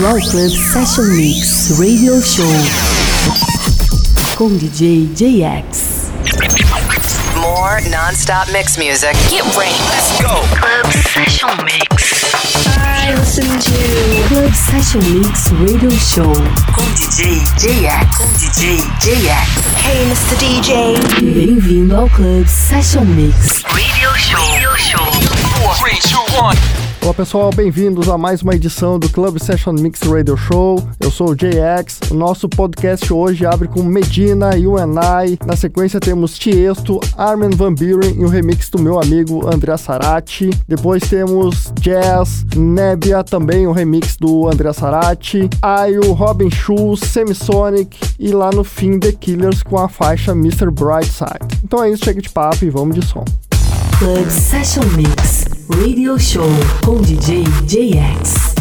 Bem-vindo Club Session Mix Radio Show com DJ JX. More non-stop mix music. Get ready. Let's go. Club Session Mix. I listen to Club Session Mix Radio Show com DJ JX. Com DJ JX. Hey, Mr. DJ. Bem-vindo ao Club Session Mix Radio Show. Radio Show. Four, three, two, one. Olá pessoal, bem-vindos a mais uma edição do Club Session Mix Radio Show. Eu sou o JX. O nosso podcast hoje abre com Medina e UNI. Na sequência temos Tiesto, Armin Van Buren e o remix do meu amigo André Sarati. Depois temos Jazz, Nebia, também o remix do André Sarati. Ayo, Robin Schulz, Semisonic e lá no fim The Killers com a faixa Mr. Brightside. Então é isso, chega de papo e vamos de som. Club Session Mix Radio Show com DJ JX.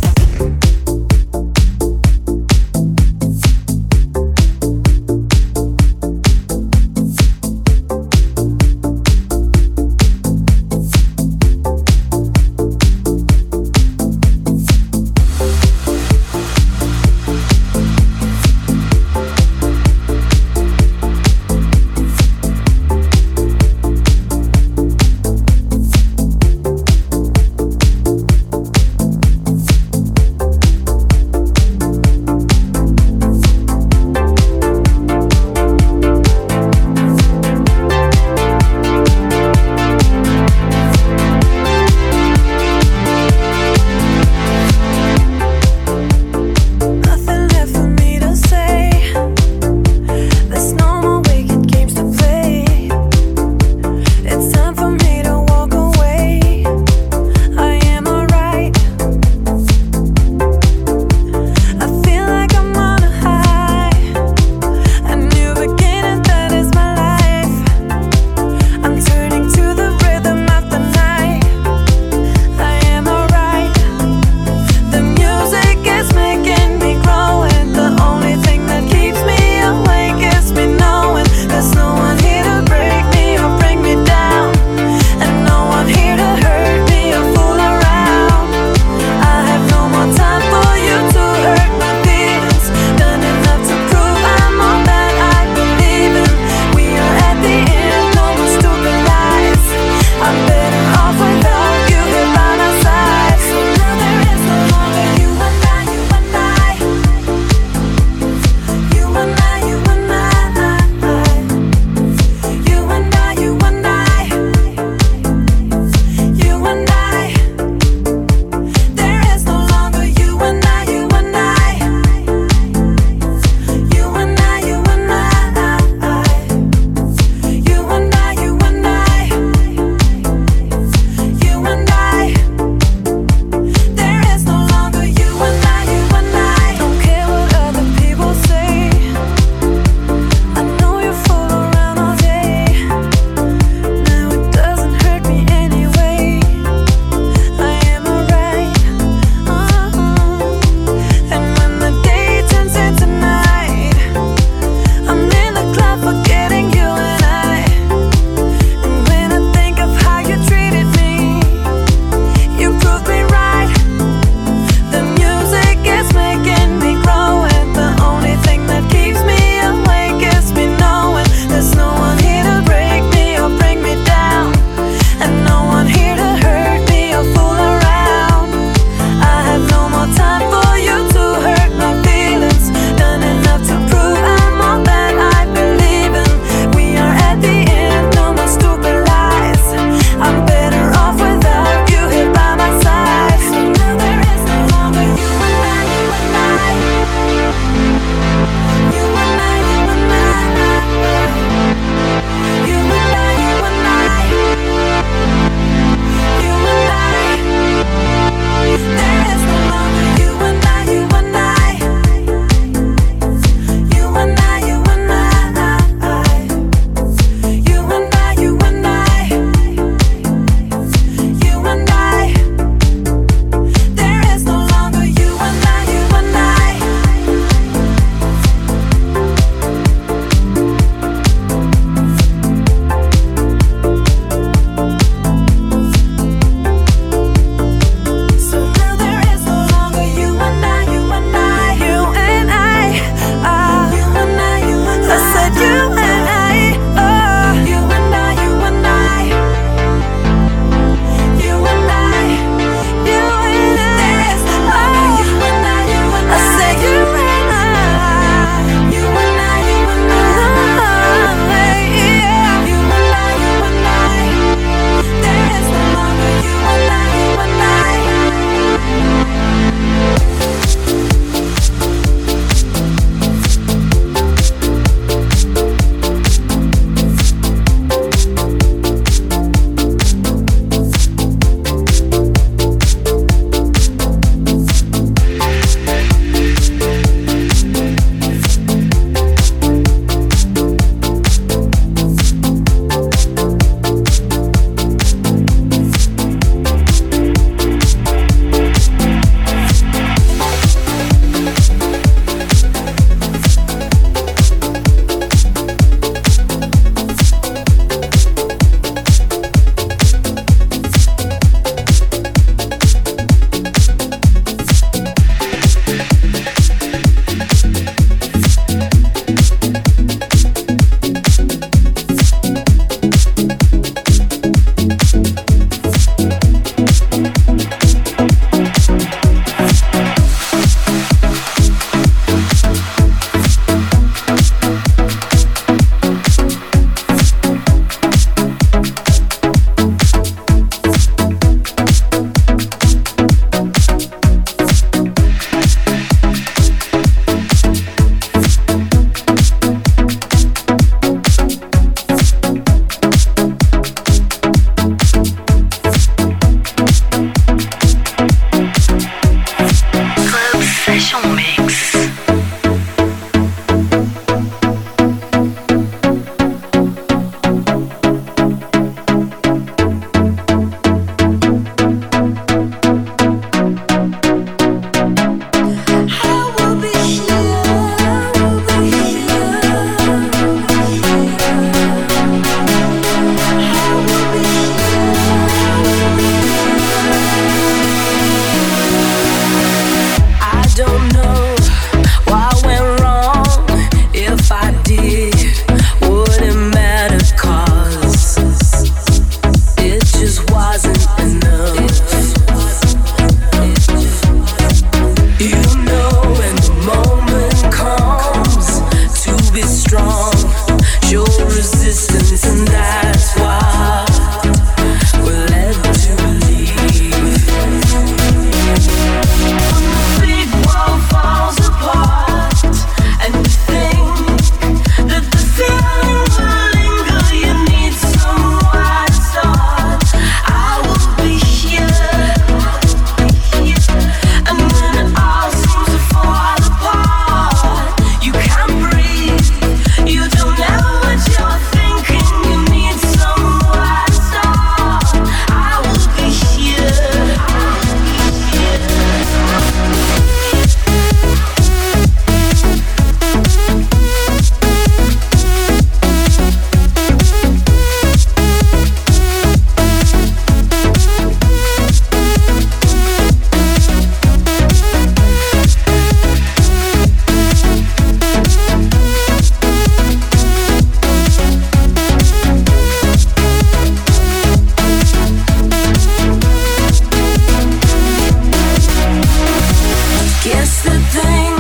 thing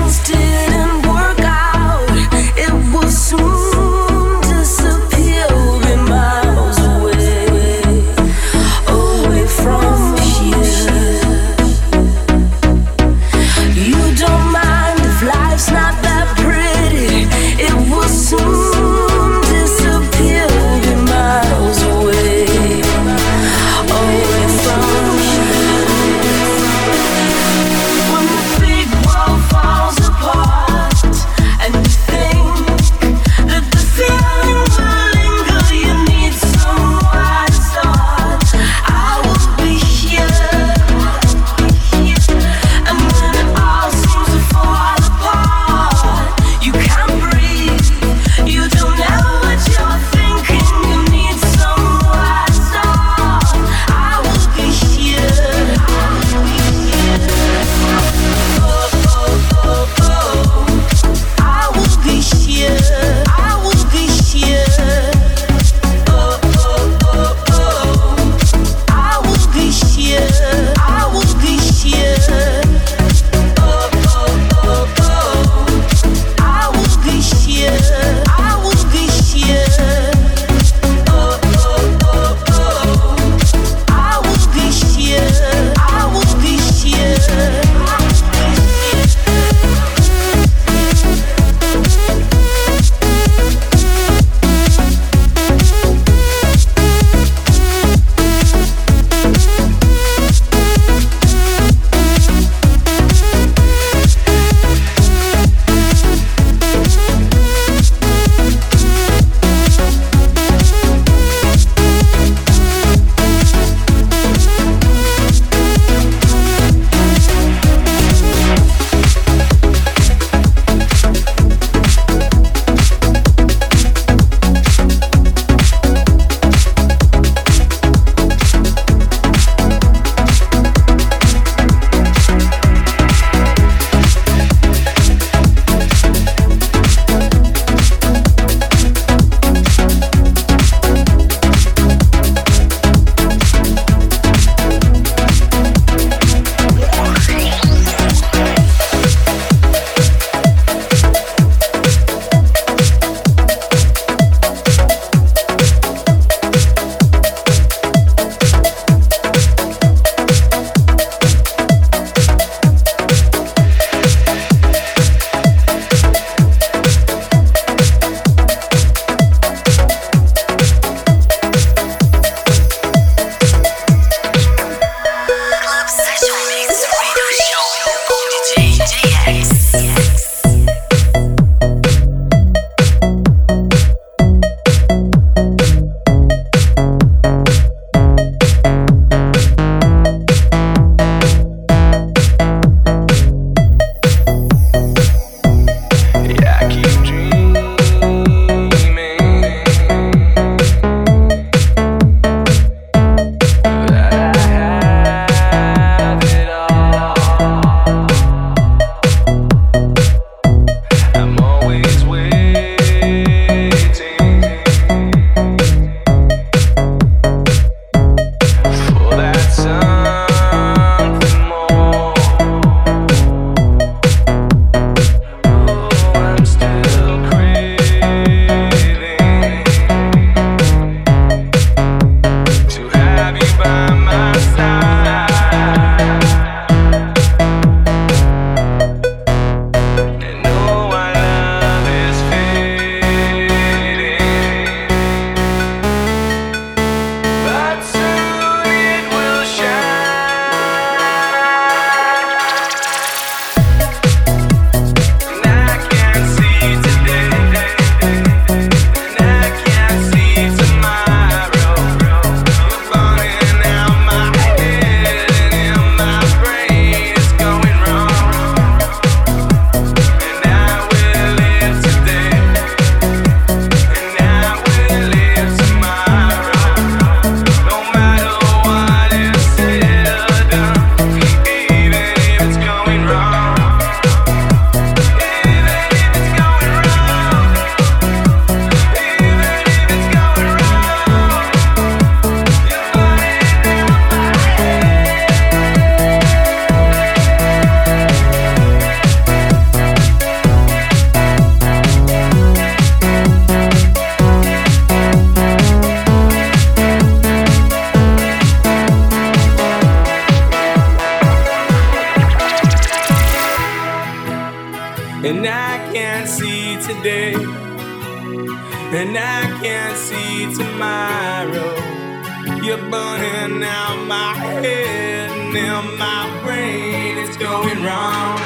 my brain, is going wrong.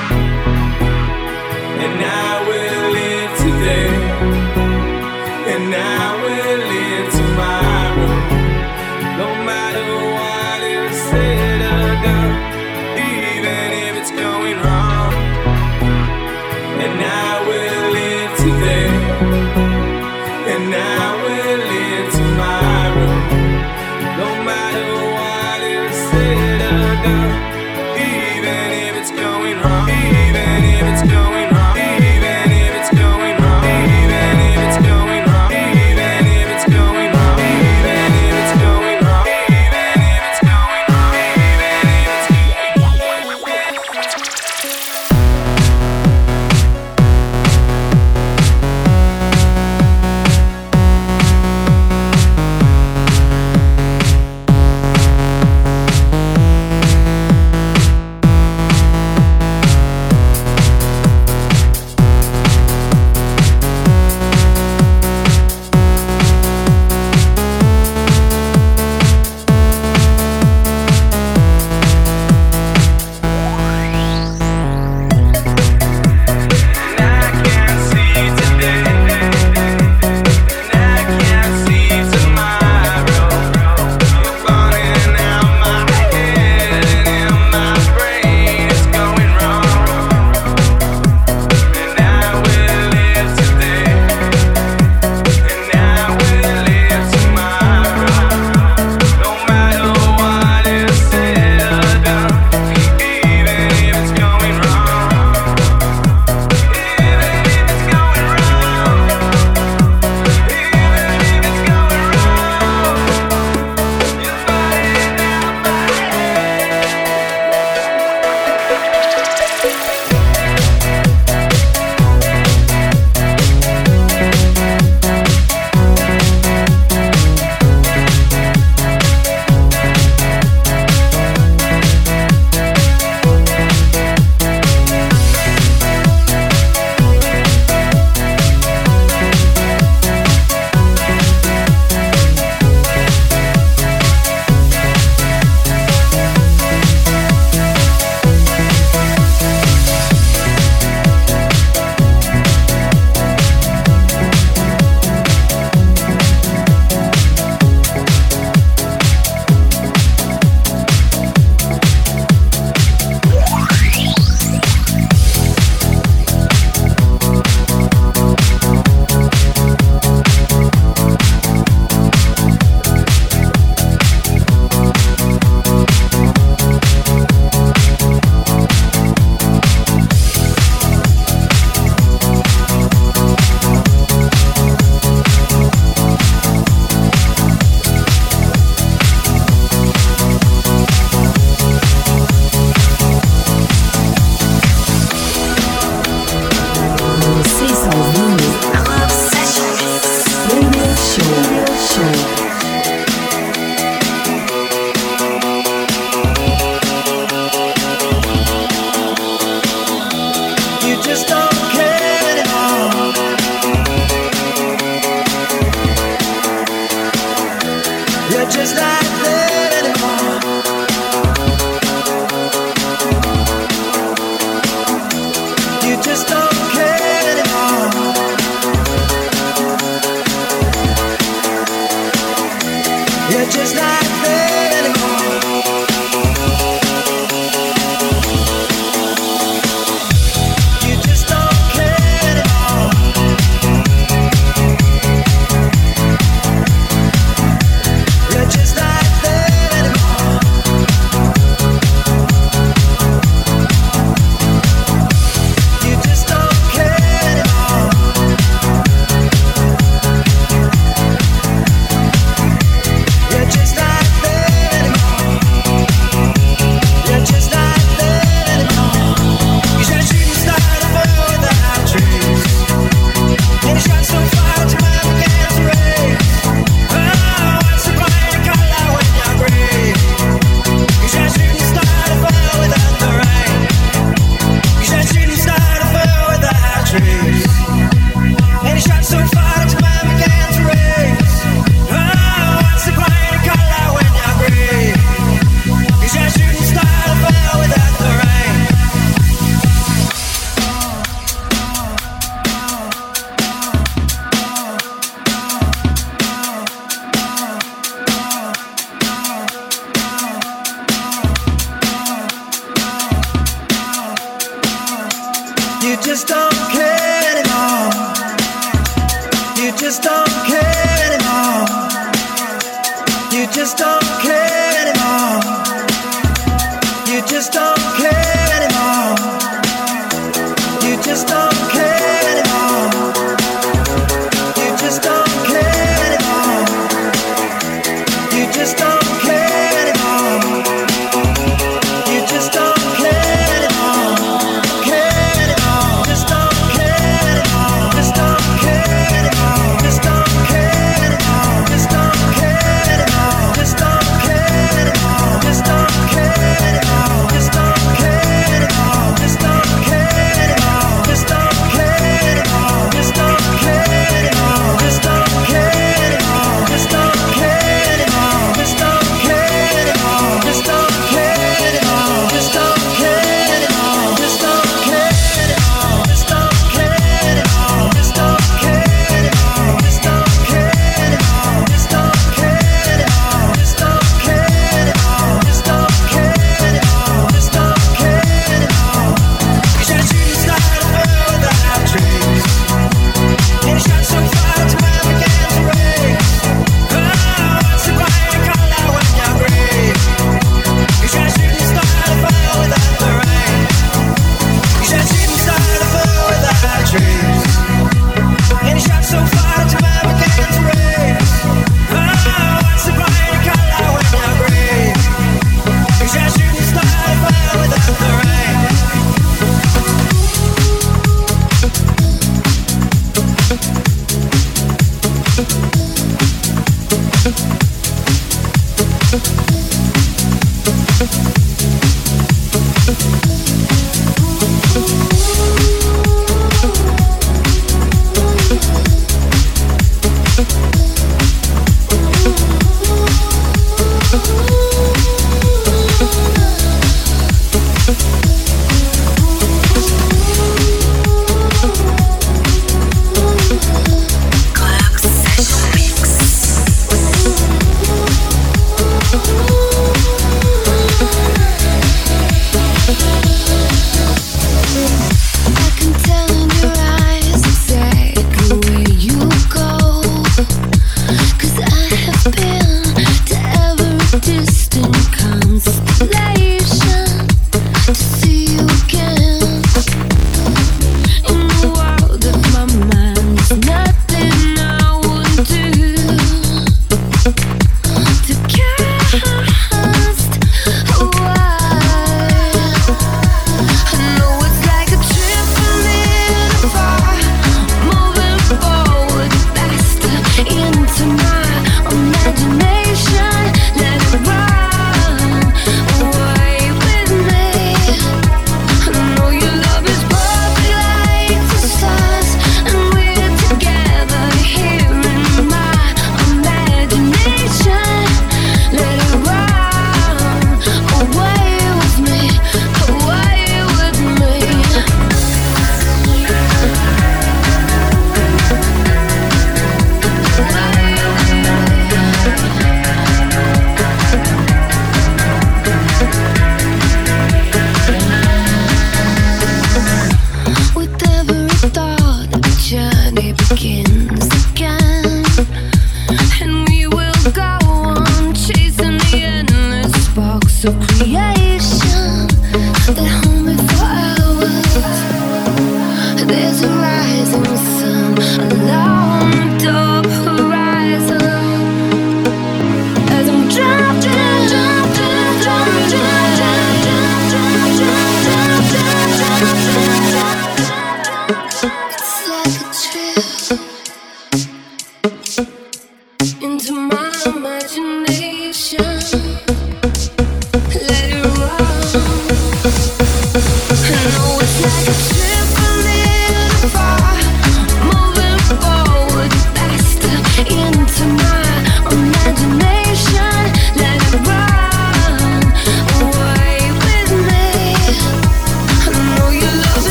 And I will live today. And just like don't care anymore. You just don't.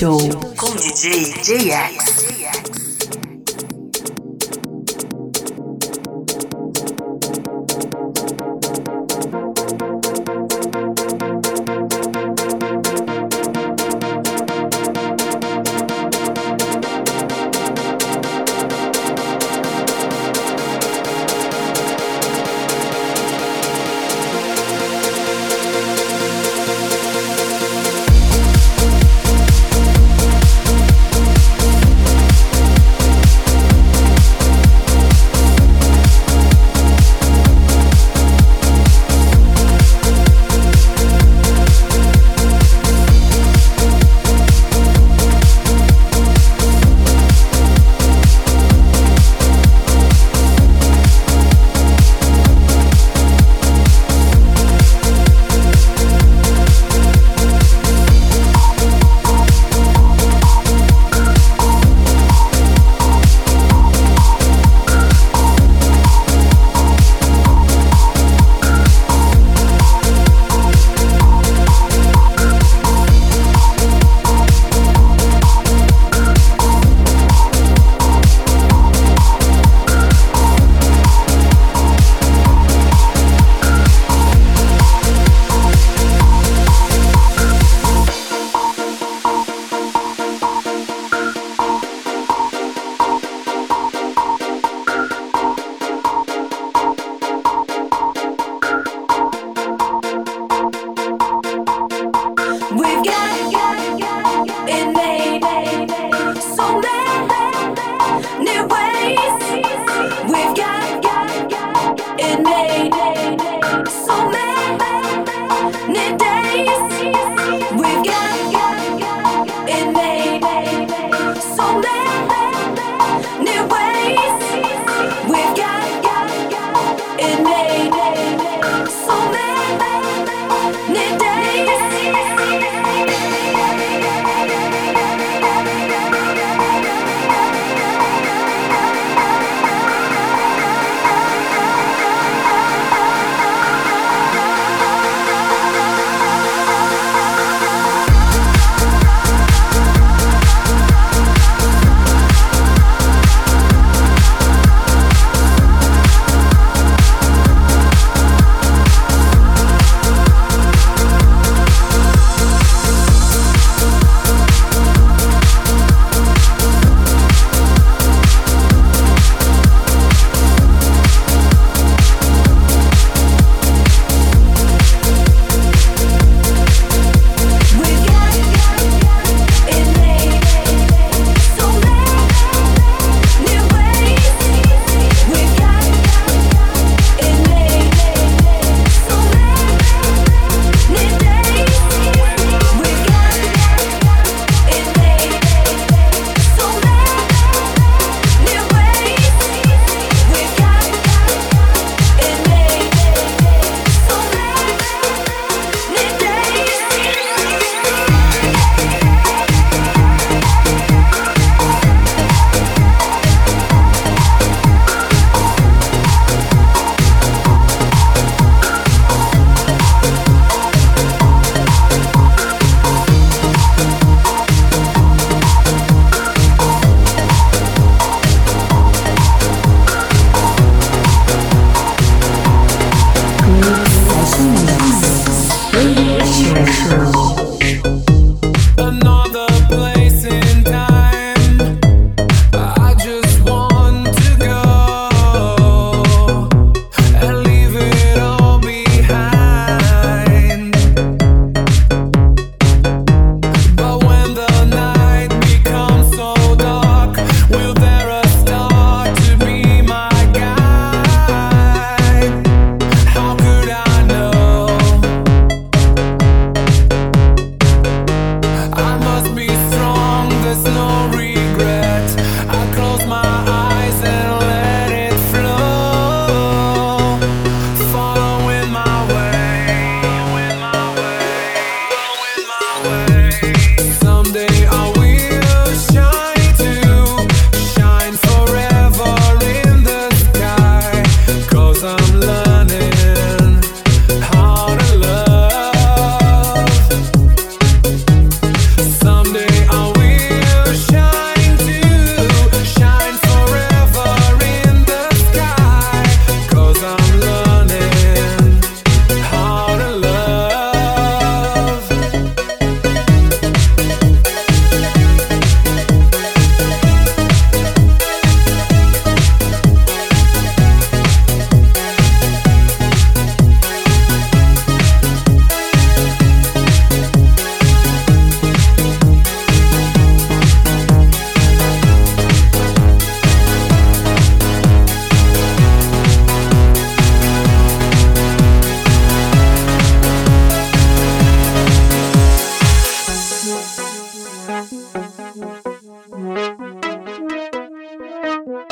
Show com DJ JX.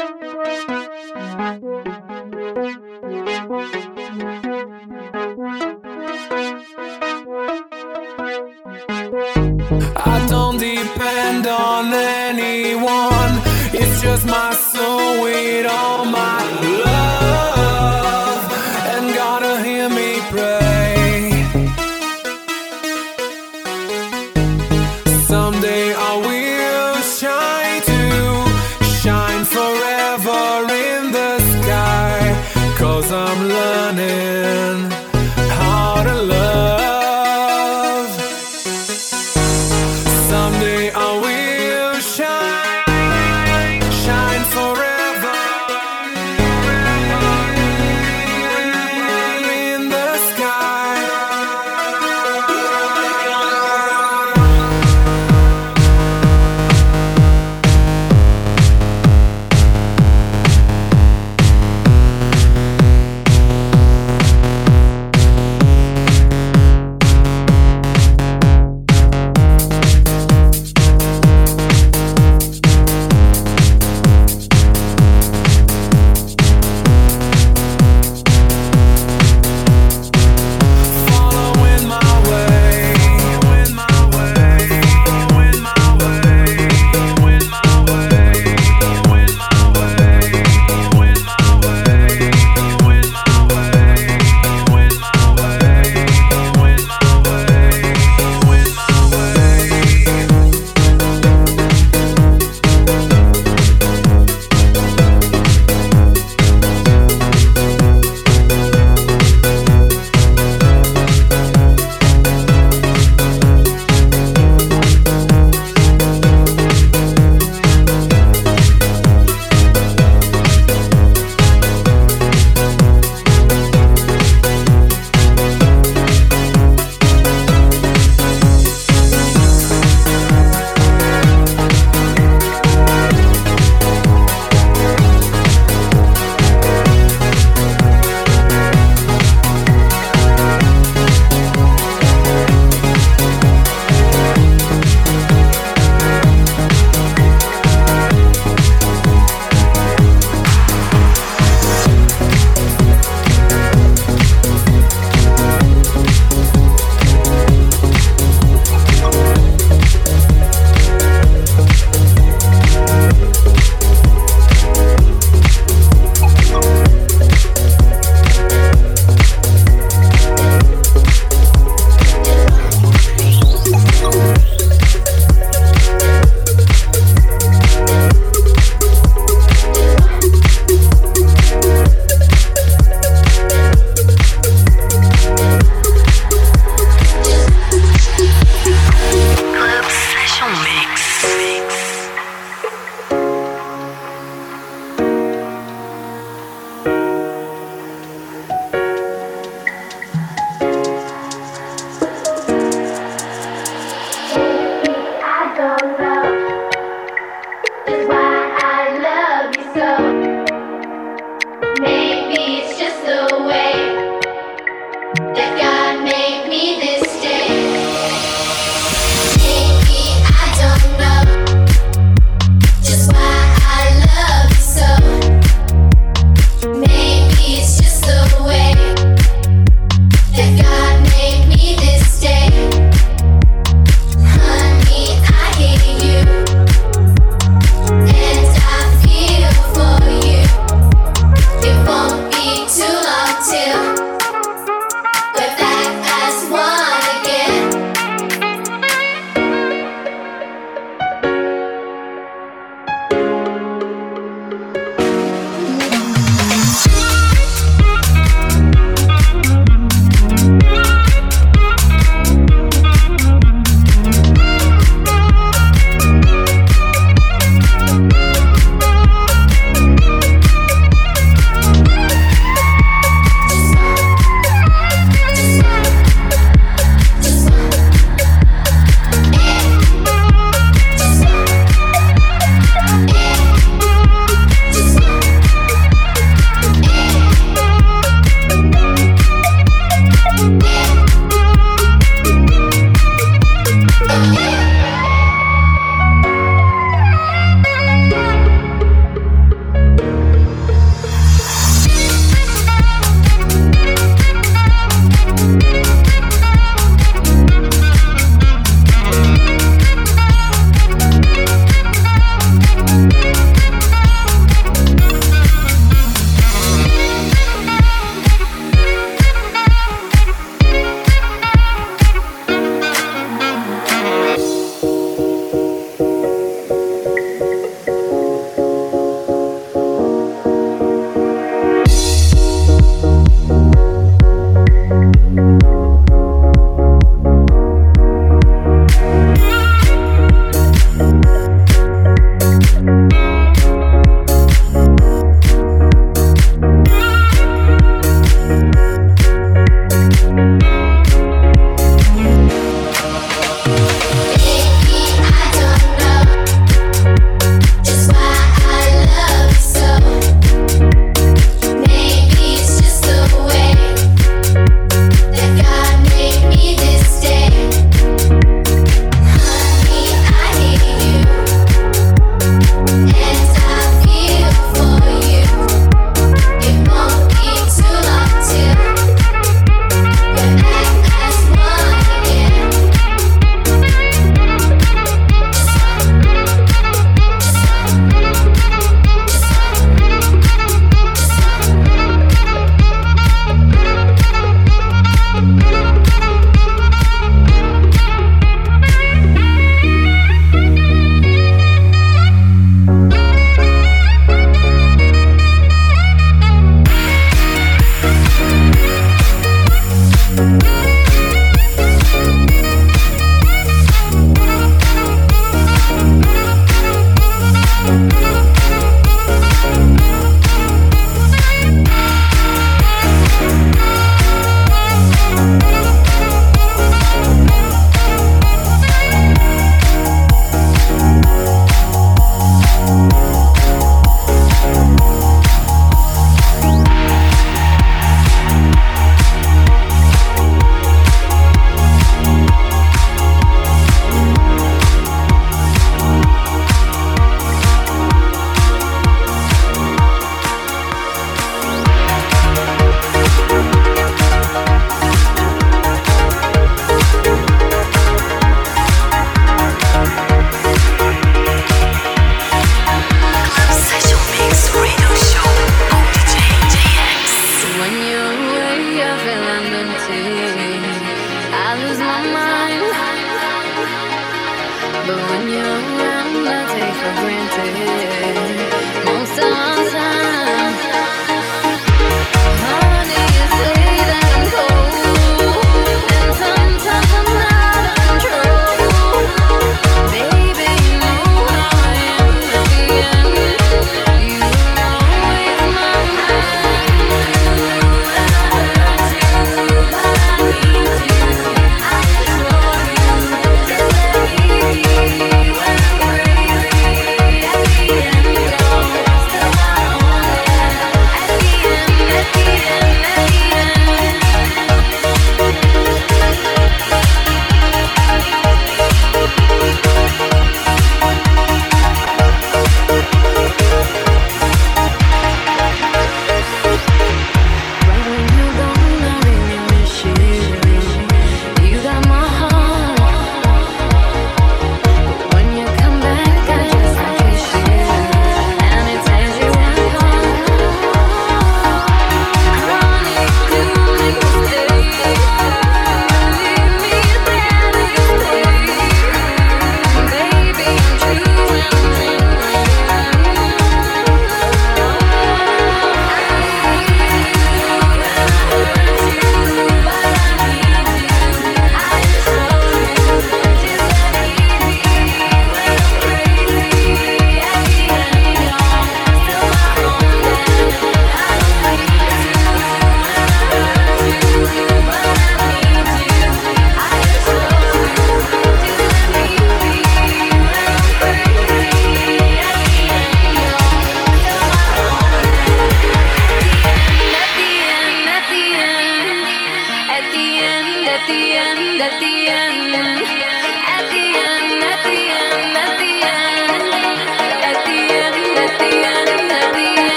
I don't depend on anyone, it's just myself.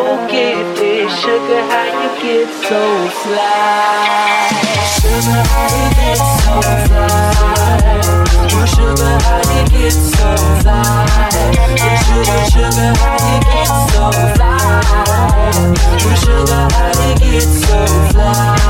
so. Sugar, how you get so fly? Sugar, how you get so fly? Sugar, how you get so fly? Sugar, sugar, how you get so fly? Sugar, how you get so fly?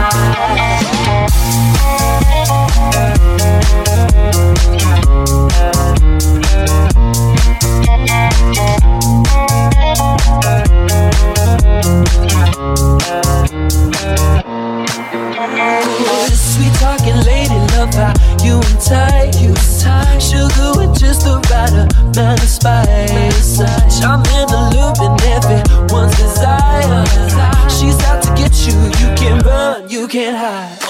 tie, you and tight, you tight. Sugar with just the right amount of spice. I'm in the loop and everyone's desire. She's out to get you, you can run, you can't hide.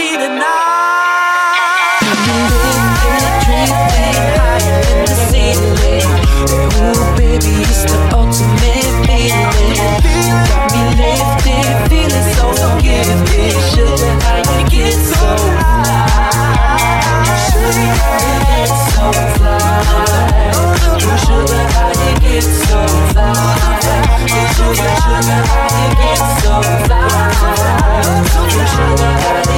Sugar, how you get so fly? Sugar, how you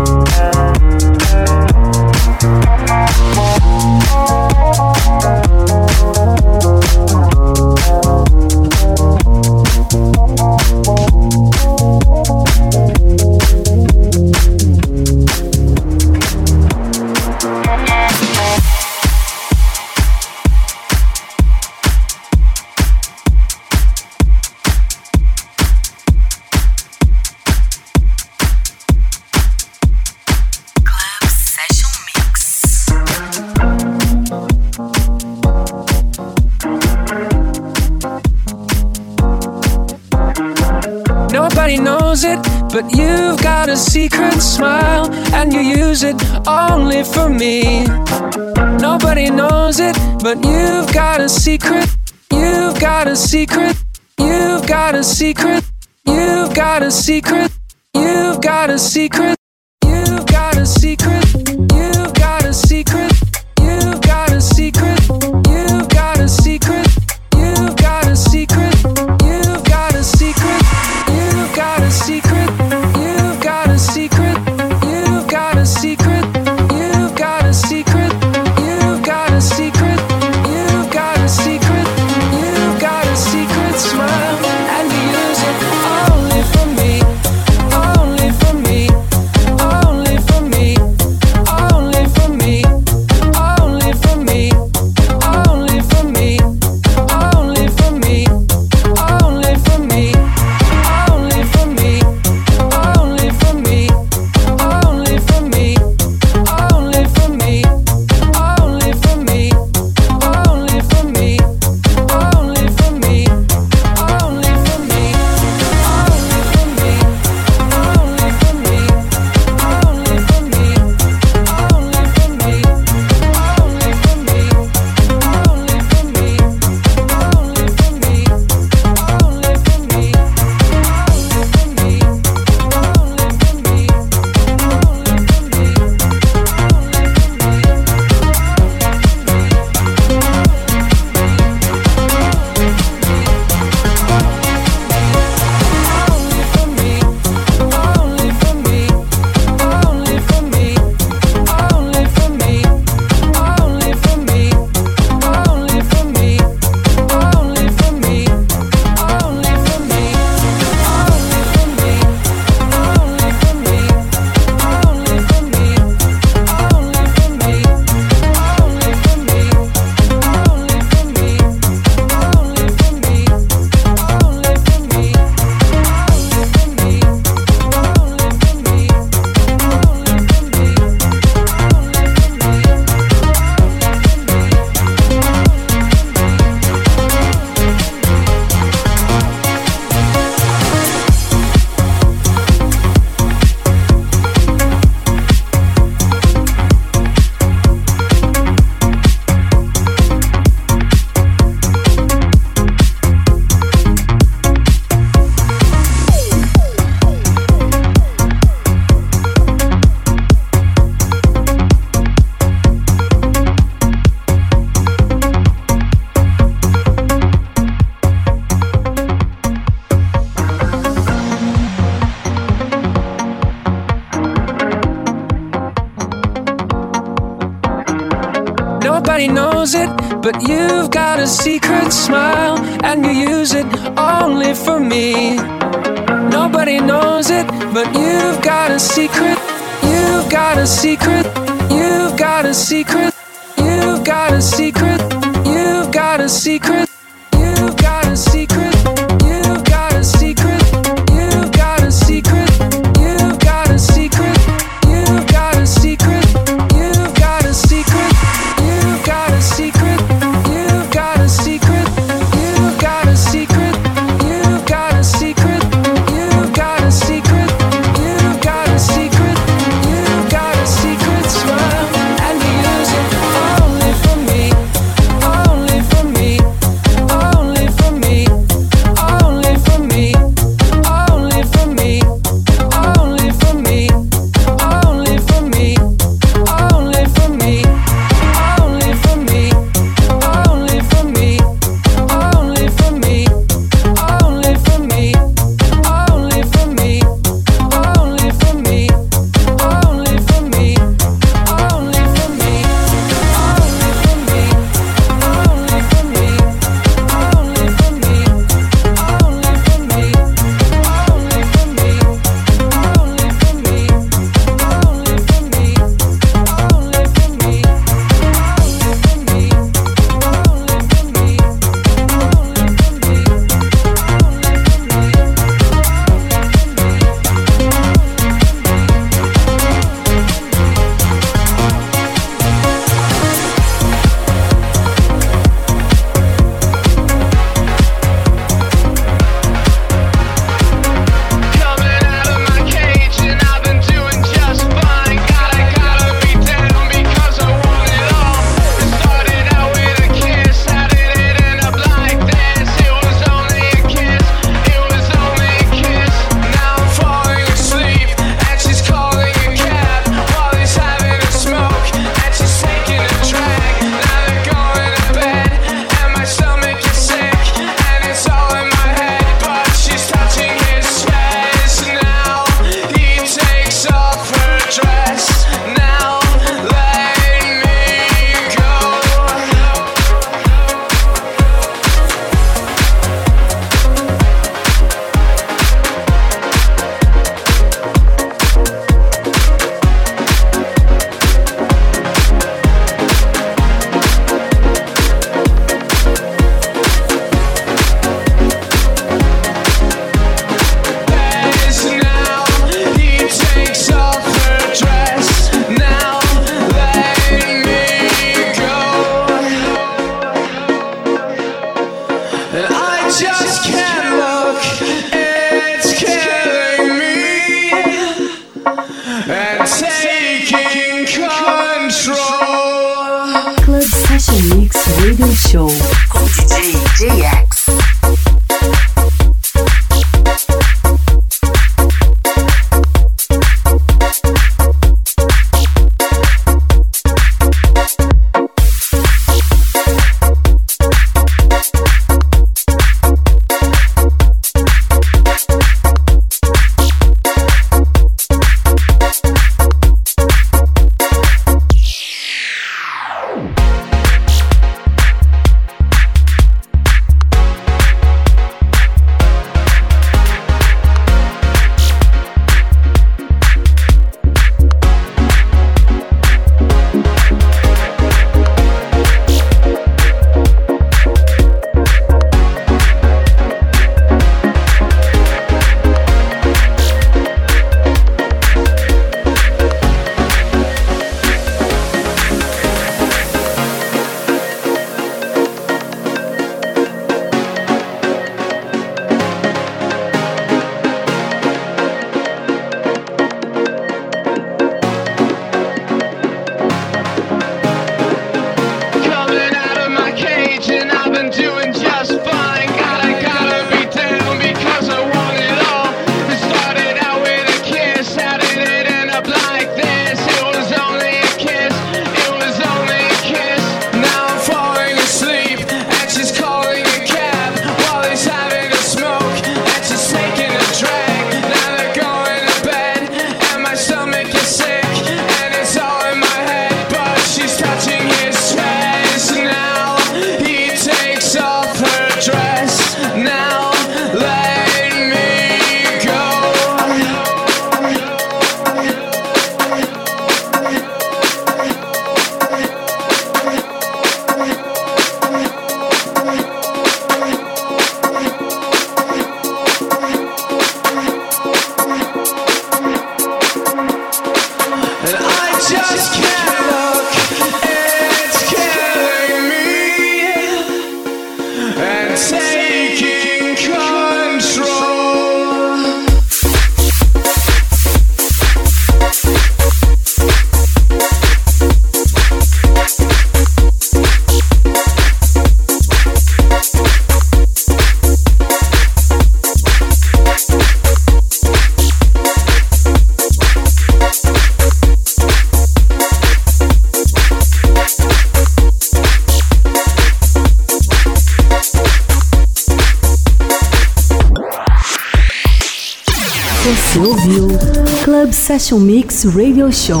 Session Mix Radio Show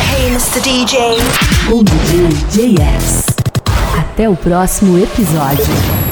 Hey, Mr. DJ. com DJ JX. Até o próximo episódio.